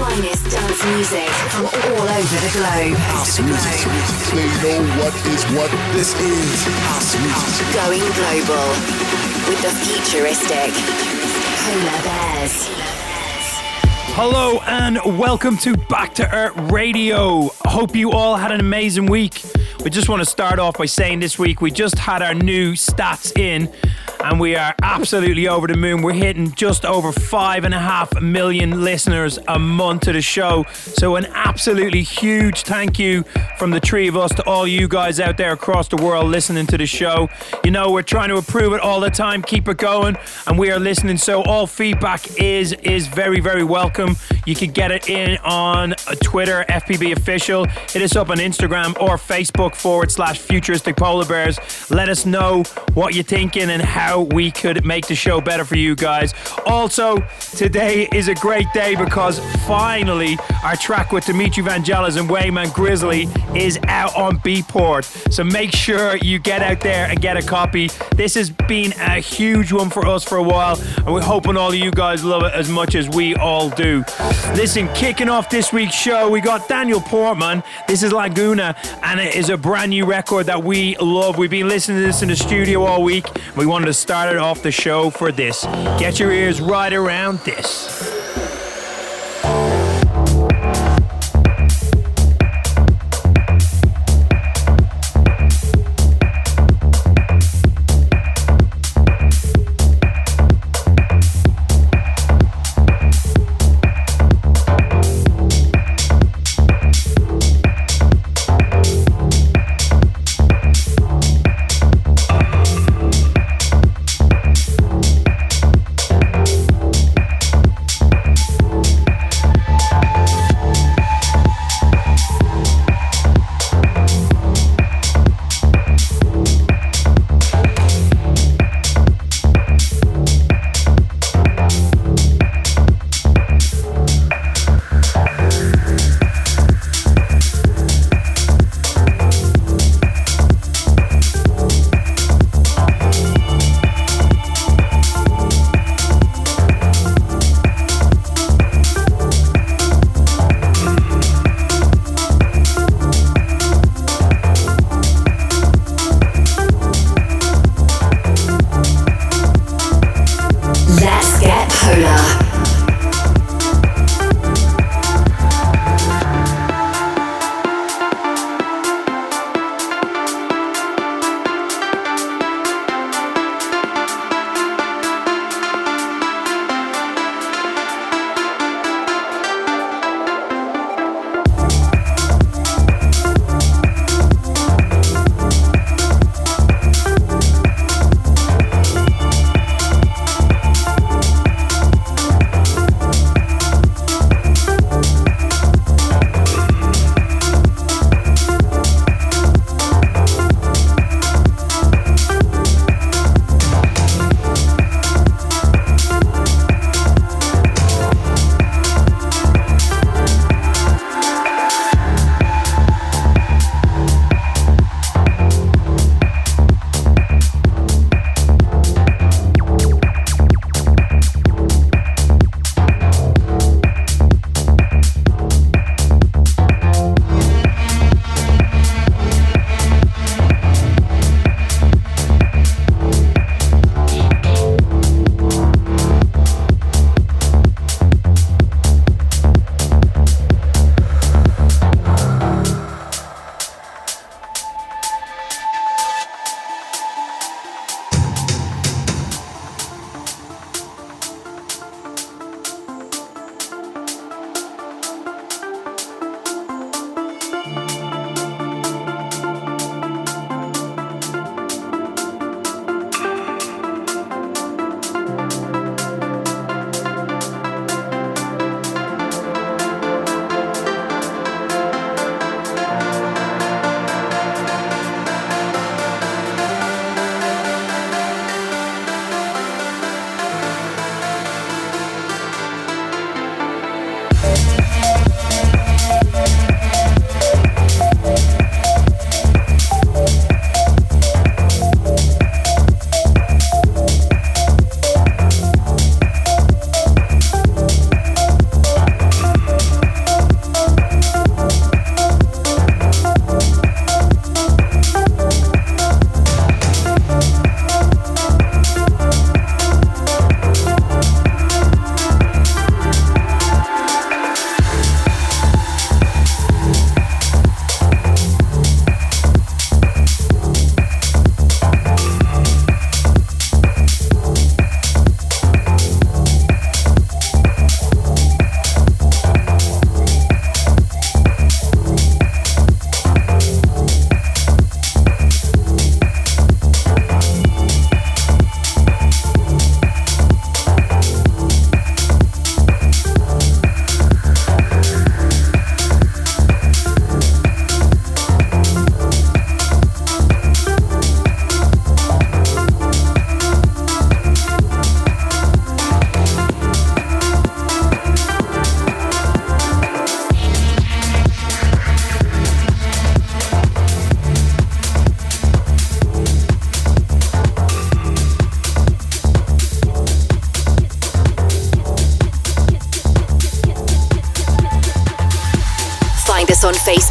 finest dance music from all over the globe. They know what is what. This is house music. Going global with the futuristic Polar Bears. Hello and welcome to Back to Earth Radio. Hope you all had an amazing week. We just want to start off by saying this week we just had our new stats in and we are absolutely over the moon. We're hitting just over five and a half million listeners a month to the show. So, an absolutely huge thank you from the three of us to all you guys out there across the world listening to the show. You know, we're trying to improve it all the time, keep it going, and we are listening. So, all feedback is is very, very welcome. You can get it in on Twitter, FPB Official. Hit us up on Instagram or Facebook forward slash Futuristic Polar Bears. Let us know what you're thinking and how we could make the show better for you guys. Also, today is a great day because finally our track with Dimitri Vangelis and Wyman Grizzly is out on Beatport. So make sure you get out there and get a copy. This has been a huge one for us for a while, and we're hoping all of you guys love it as much as we all do. Listen, kicking off this week's show, we got Daniel Portman. This is Laguna, and it is a brand new record that we love. We've been listening to this in the studio all week. We wanted to start it off the show for this. Get your ears right around this.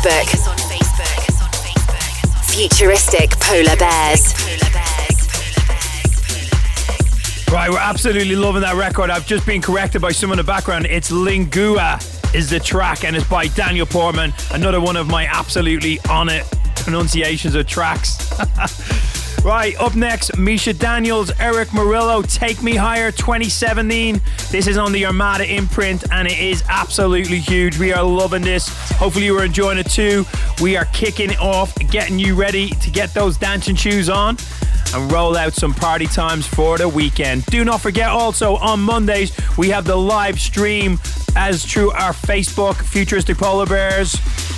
Facebook. Futuristic Polar Bears. Right, we're absolutely loving that record. I've just been corrected by someone in the background. It's Lingua is the track and it's by Daniel Portman. Another one of my absolutely on it pronunciations of tracks. right, up next, Mischa Daniels, Erick Morillo, Take Me Higher 2017. This is on the Armada imprint and it is absolutely huge. We are loving this. Hopefully, you are enjoying it too. We are kicking it off, getting you ready to get those dancing shoes on and roll out some party times for the weekend. Do not forget also on Mondays we have the live stream as through our Facebook, Futuristic Polar Bears.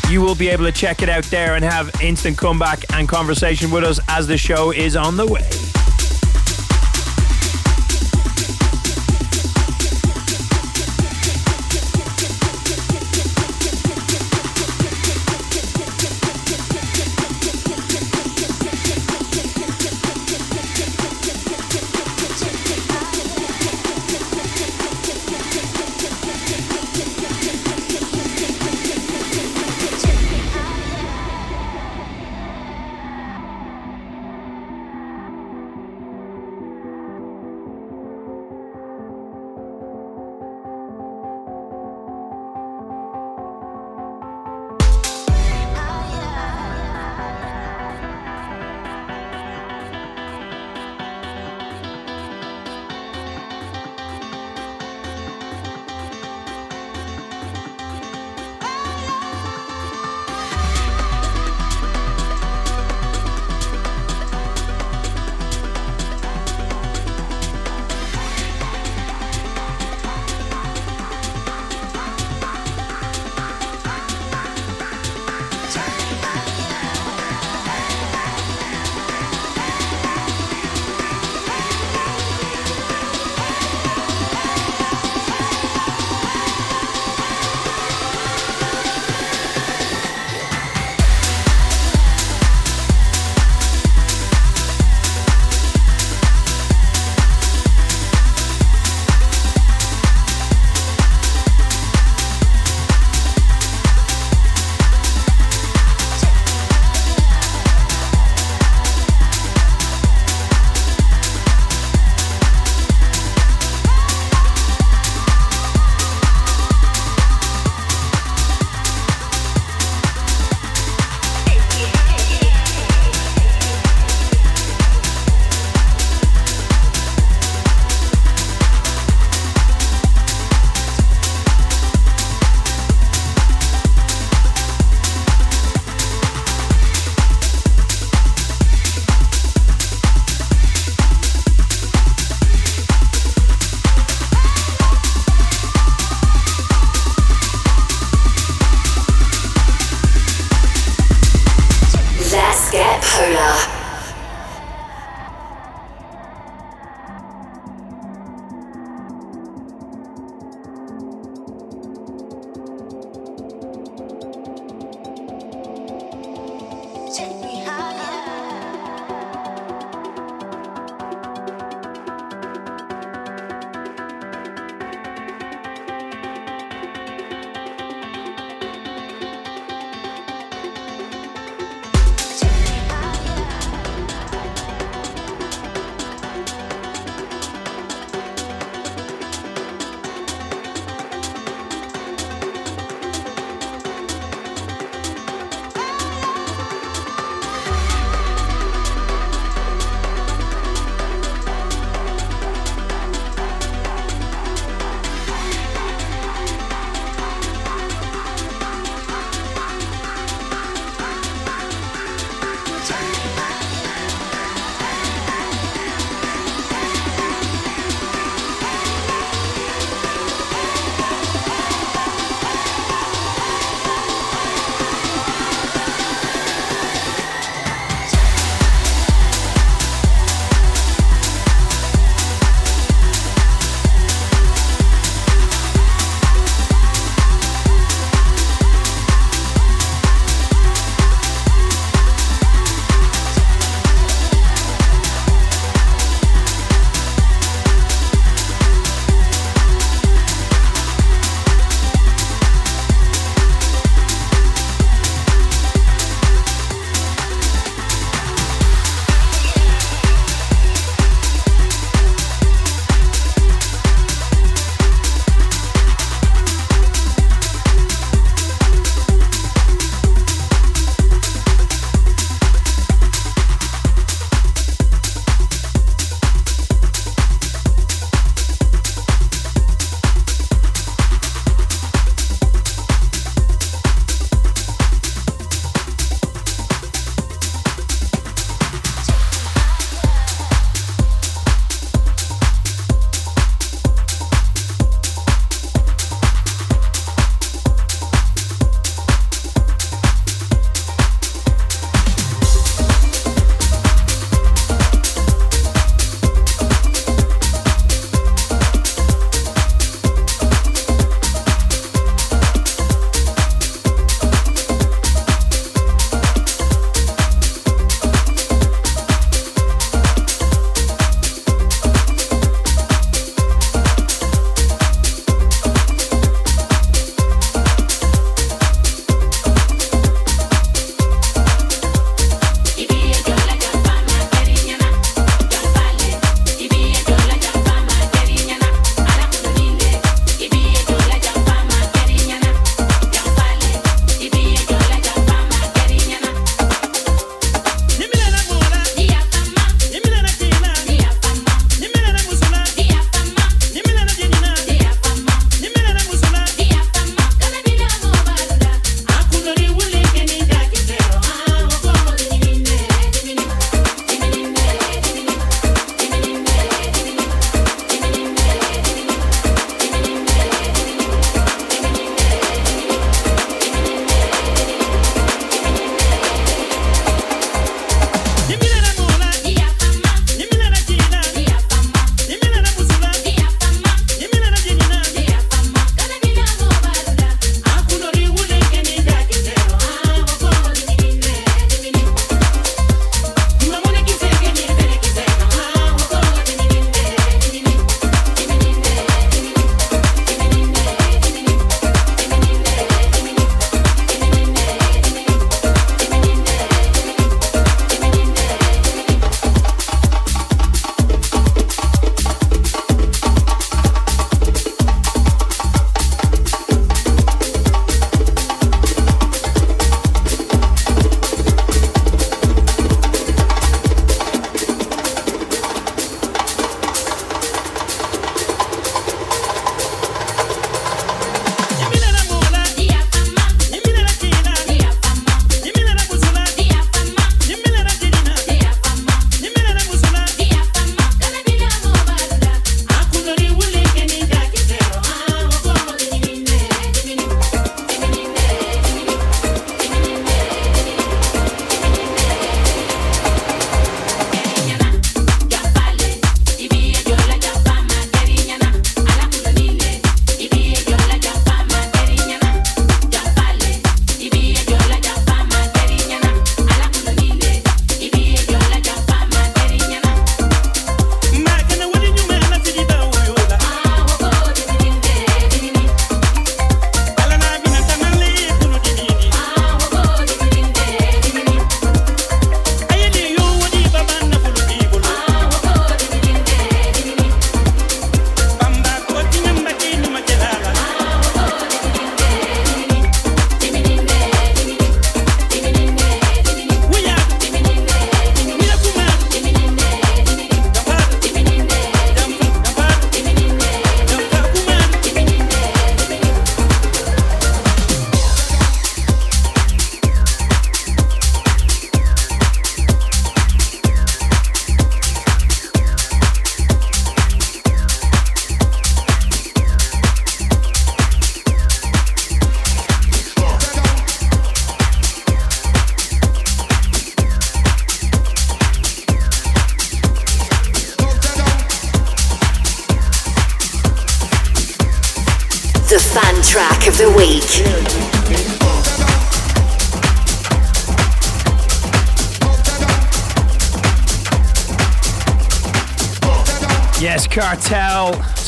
You will be able to check it out there and have instant comeback and conversation with us as the show is on the way.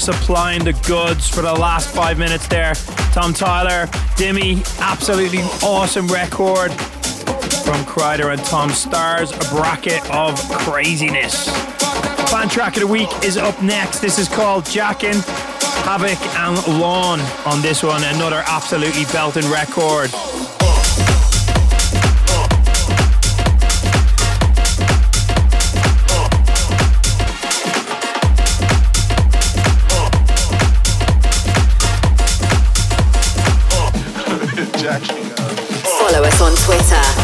Supplying the goods for the last five minutes there. Tom Tyger, Dimmy, absolutely awesome record from Kryder and Tom Stars, a bracket of craziness. Fan track of the week is up next. This is called Jackin, Havac and Lawn on this one. Another absolutely belting record. Follow us on Twitter.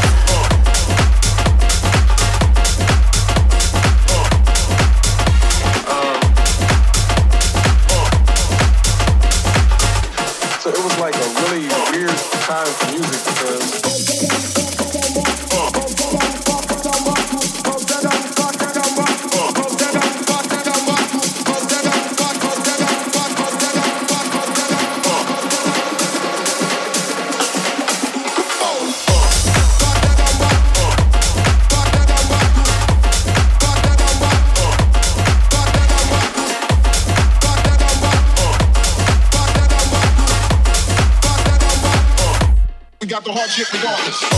Shit regardless.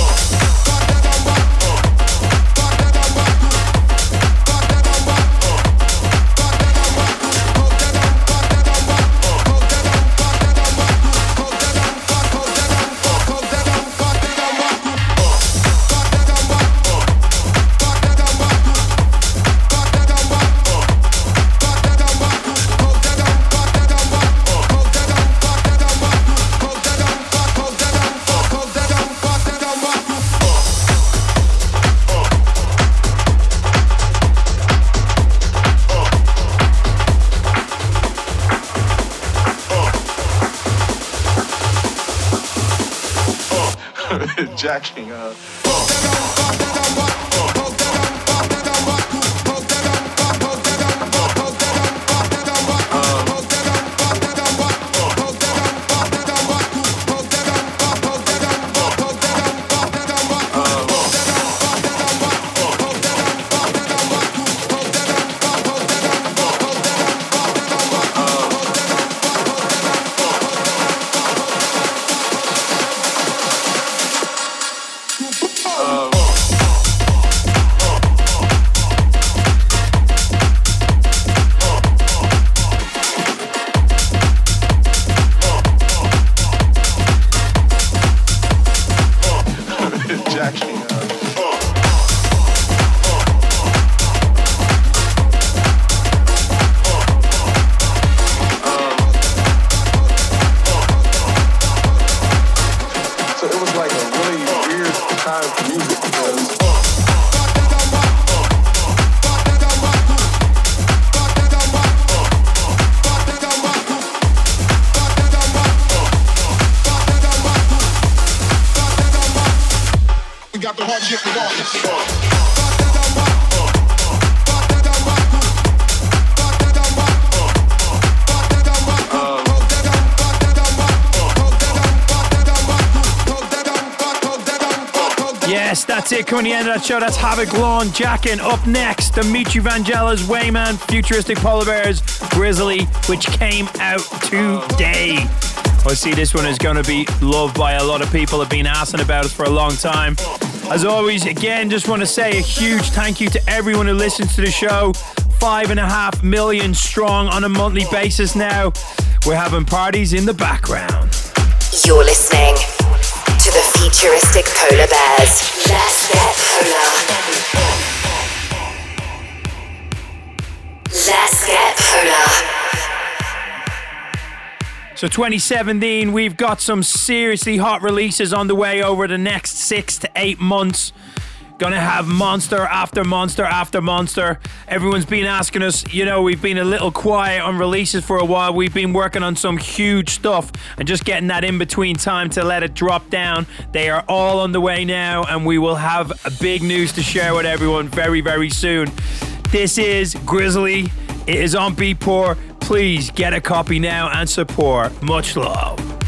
Jacking. Uh, that show, that's Havac Lawn, Jackin. Up next, Dimitri Vangelis, Wyman, Futuristic Polar Bears, Grizzly, which came out today. I see this one is going to be loved by a lot of people. Have been asking about it for a long time. As always, again, just want to say a huge thank you to everyone who listens to the show. Five and a half million strong on a monthly basis now. We're having parties in the background. You're listening to the futuristic polar bears. Let's get polar. Let's get polar. So 2017, we've got some seriously hot releases on the way over the next six to eight months. Gonna have monster after monster after monster. Everyone's been asking us, you know, we've been a little quiet on releases for a while. We've been working on some huge stuff and just getting that in between time to let it drop down. They are all on the way now, and we will have big news to share with everyone very, very soon. This is Grizzly. It is on Beatport. Please get a copy now and support. Much love.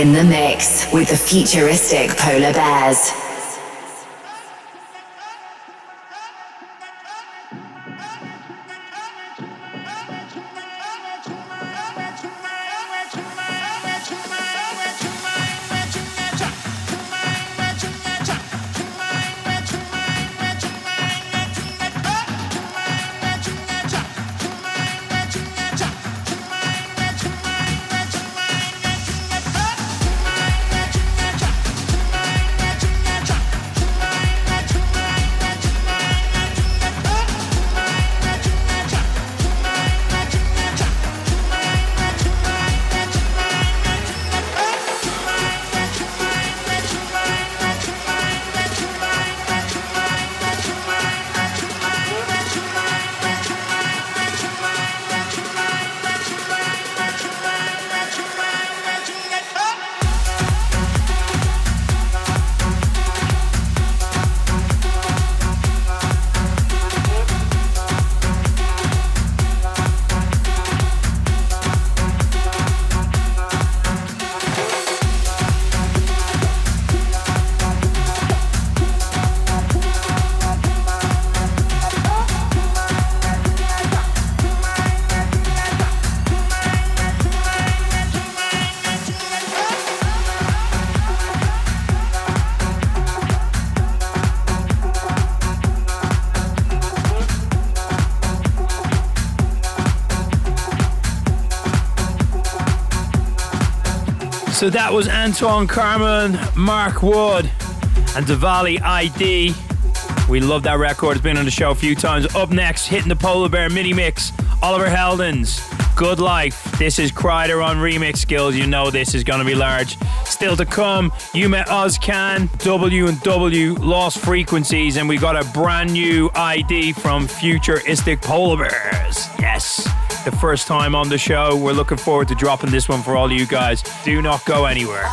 In the mix with the futuristic polar bears. So that was Antoine Clamaran, Mark Wood, and Divolly ID. We love that record. It's been on the show a few times. Up next, hitting the Polar Bear mini mix, Oliver Heldens, Good Life. This is Kryder on remix skills. You know this is going to be large. Still to come, Ummet Ozcan, W and W, Lost Frequencies, and we got a brand new ID from Futuristic Polar Bears. Yes the first time on the show. We're looking forward to dropping this one for all of you guys. Do not go anywhere.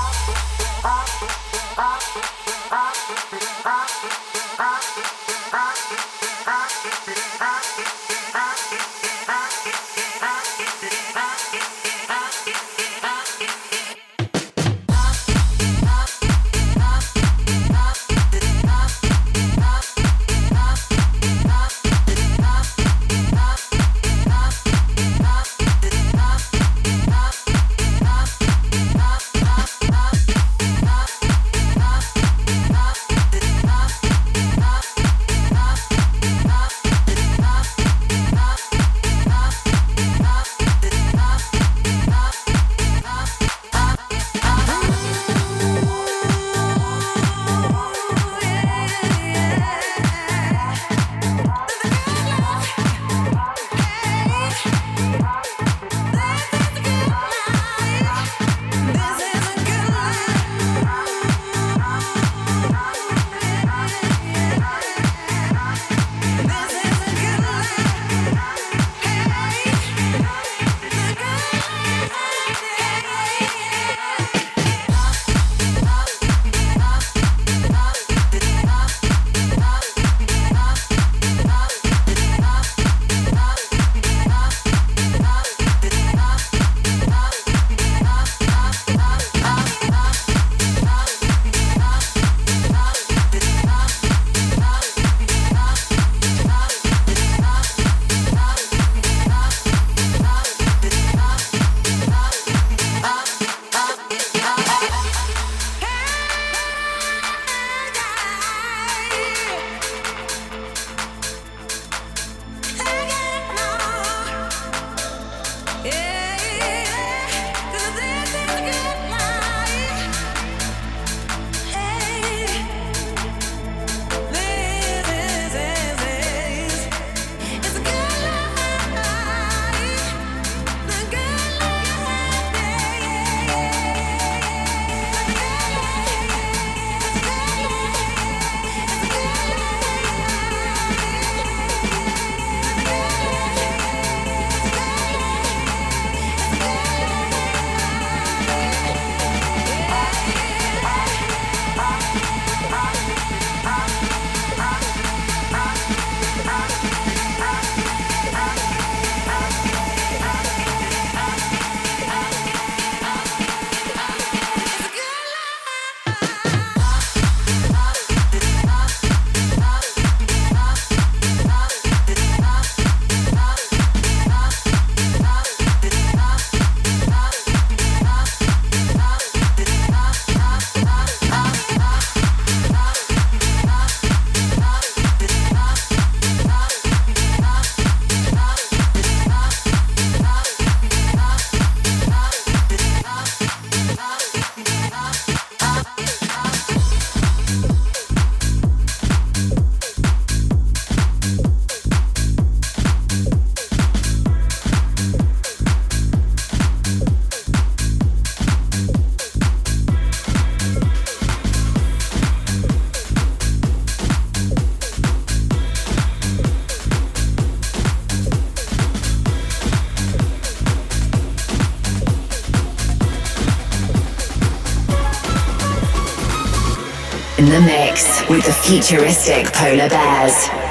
the mix with the futuristic polar bears.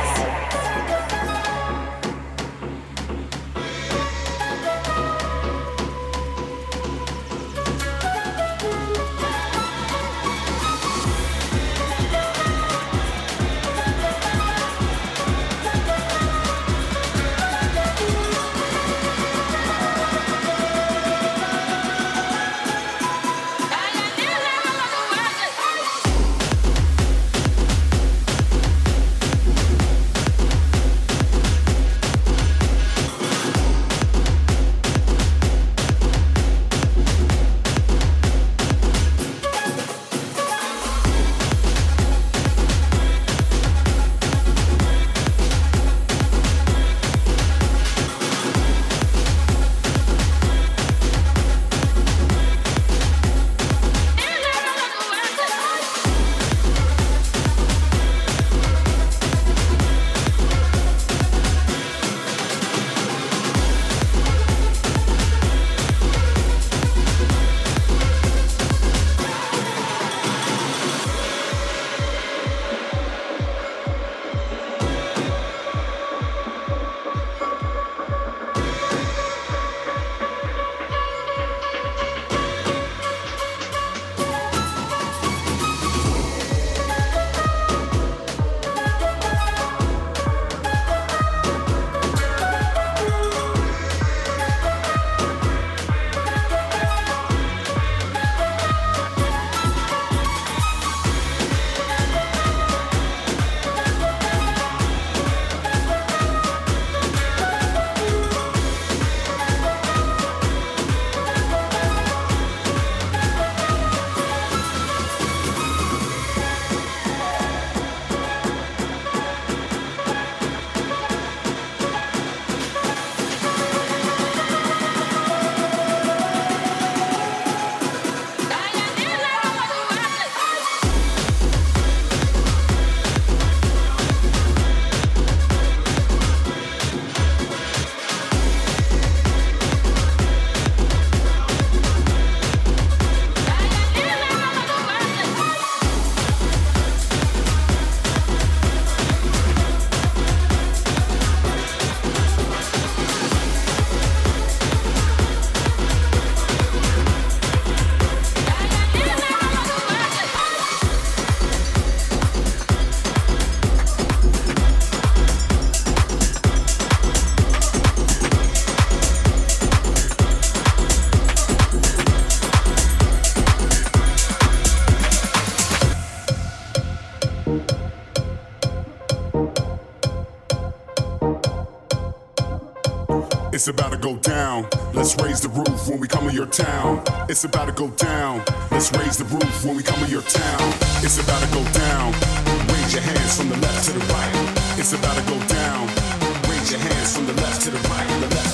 It's about to go down. Let's raise the roof when we come to your town. It's about to go down. Let's raise the roof when we come to your town. It's about to go down. Raise your hands from the left to the right. It's about to go down. Raise your hands from the left to the right. The left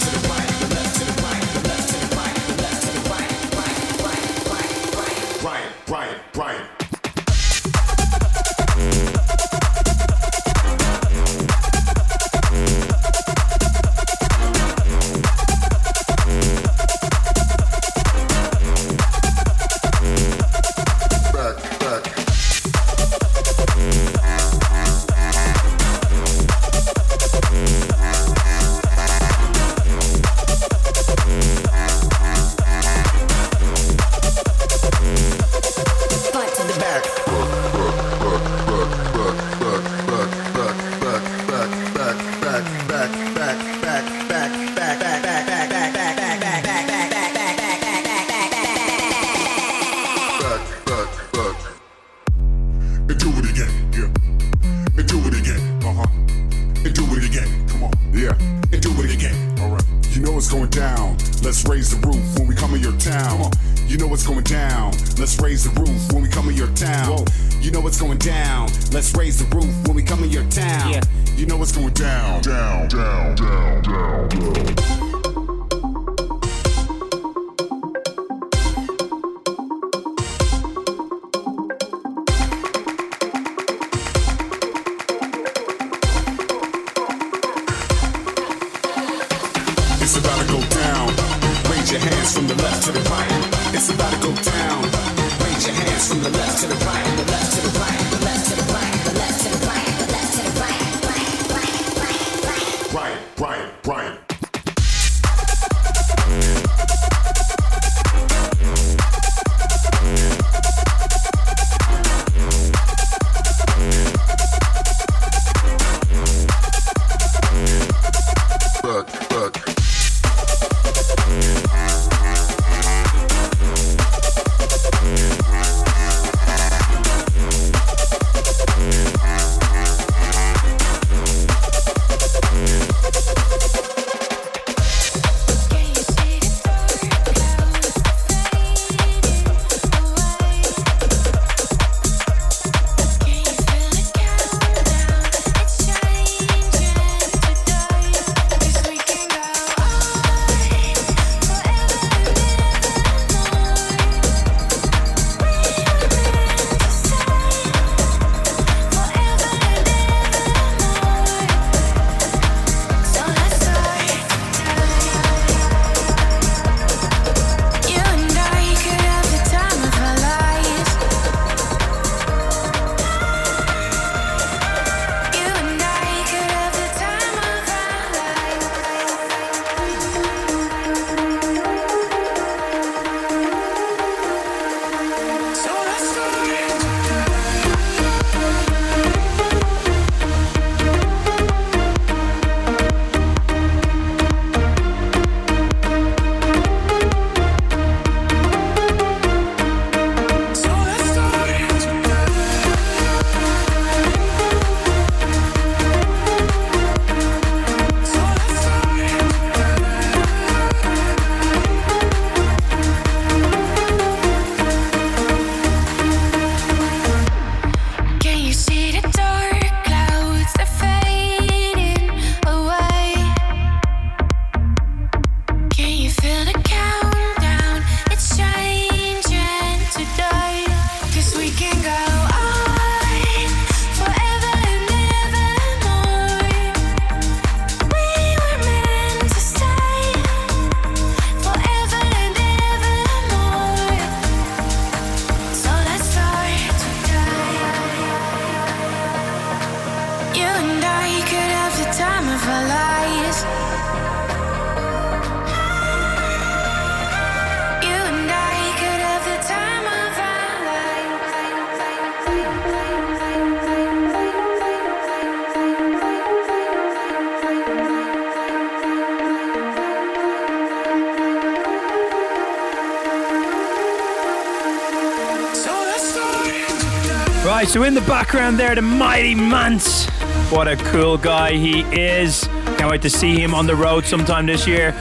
so in the background there, the mighty Manse. What a cool guy he is. Can't wait to see him on the road sometime this year.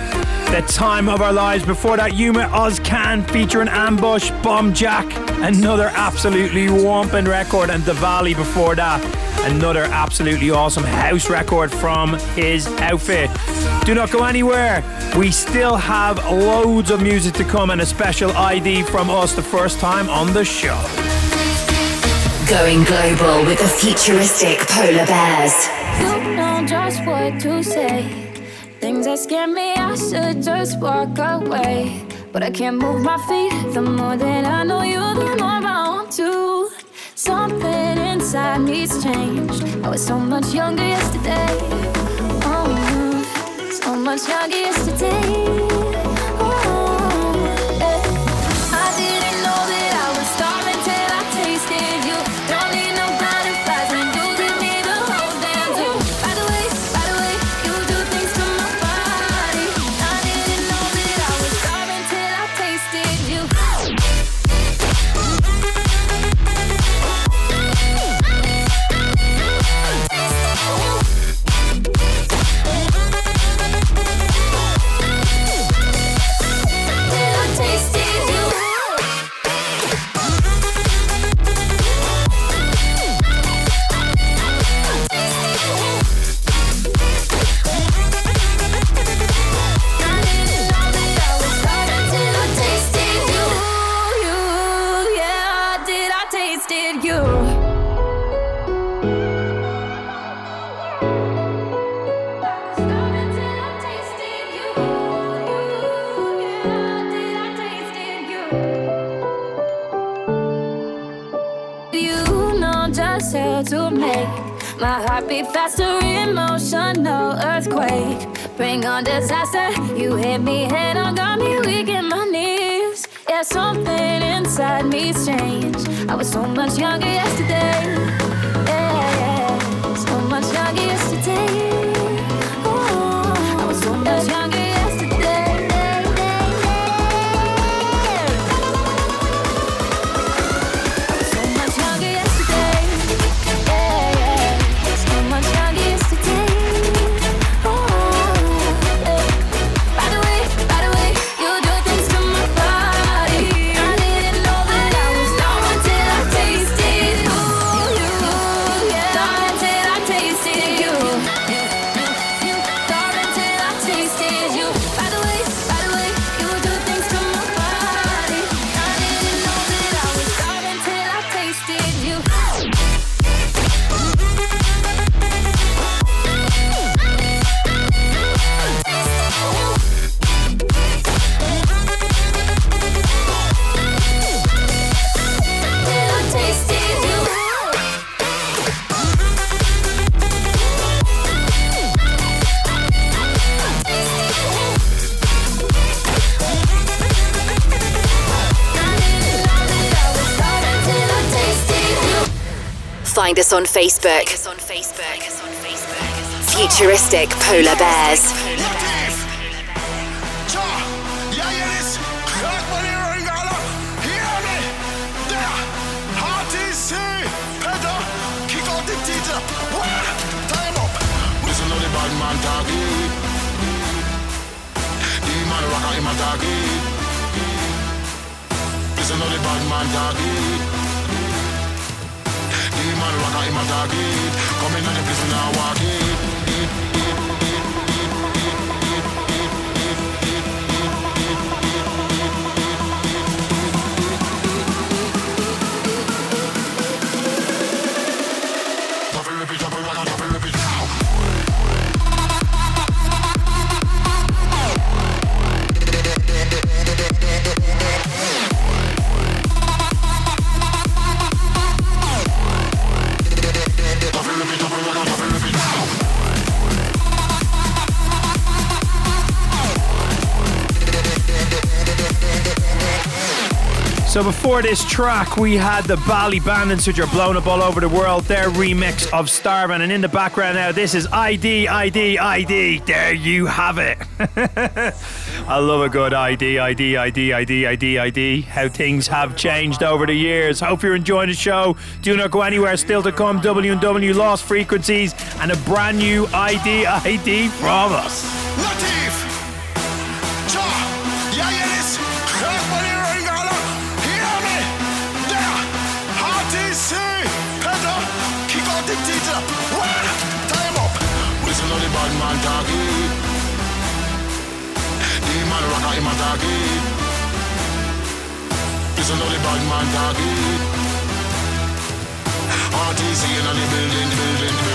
The time of our lives. Before that, Ummet Ozcan featuring Ambush, Bombjack, another absolutely whomping record, and Divolly before that, another absolutely awesome house record from his outfit. Do not go anywhere. We still have loads of music to come and a special ID from us the first time on the show. Going global with the futuristic polar bears. You know just what to say. Things that scare me, I should just walk away. But I can't move my feet. The more that I know you, the more I want to. Something inside me's changed. I was so much younger yesterday. Oh, so much younger yesterday. Us on Facebook. Futuristic Polar Bears. Listen to the bad man rock in. Come in and the place now walk it. So before this track, we had the Bali Bandits, which are blown up all over the world. Their remix of Starvin', and in the background now, this is ID, ID, ID. There you have it. I love a good ID, ID, ID, ID, ID, ID. How things have changed over the years. Hope you're enjoying the show. Do not go anywhere. Still to come, W&W Lost Frequencies and a brand new ID, ID from us. Latif! Rocker him a talking. Listen to the bad man talking. RTC in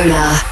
Solar.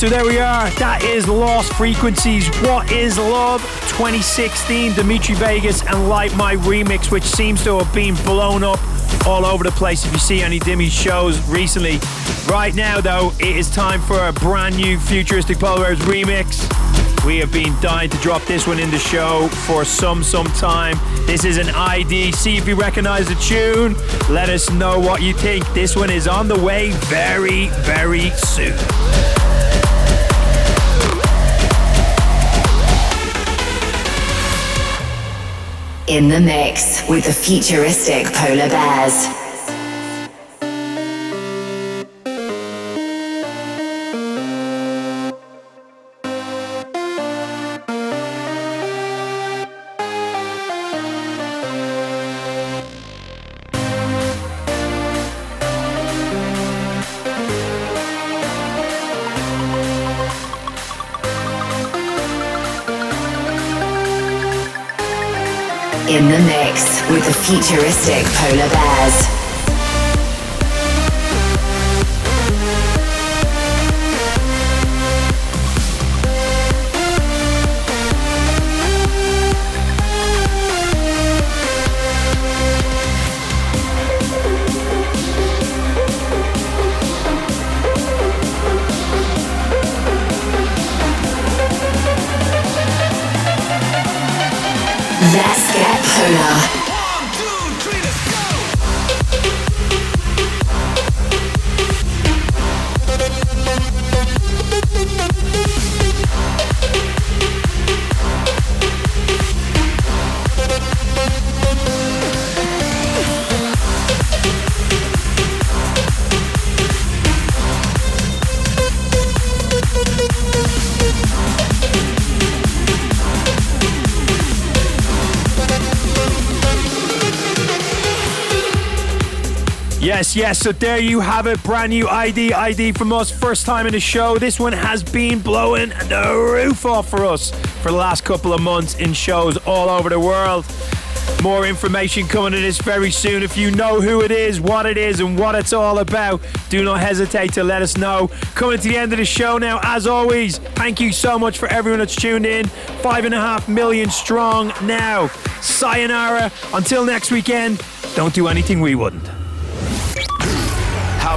So there we are. That is Lost Frequencies. What is Love 2016? Dimitri Vegas and Like Mike remix, which seems to have been blown up all over the place if you see any Dimmy shows recently. Right now, though, it is time for a brand new Futuristic Polar Bears remix. We have been dying to drop this one in the show for some some time. This is an ID. See if you recognize the tune. Let us know what you think. This one is on the way very, very soon. In the mix with the futuristic polar bears. Mix with the futuristic polar Yes, yes. So there you have it. Brand new ID, ID from us. First time in the show. This one has been blowing the roof off for us for the last couple of months in shows all over the world. More information coming in this very soon. If you know who it is, what it is, and what it's all about, do not hesitate to let us know. Coming to the end of the show now, as always, thank you so much for everyone that's tuned in. Five and a half million strong now. Sayonara. Until next weekend, don't do anything we wouldn't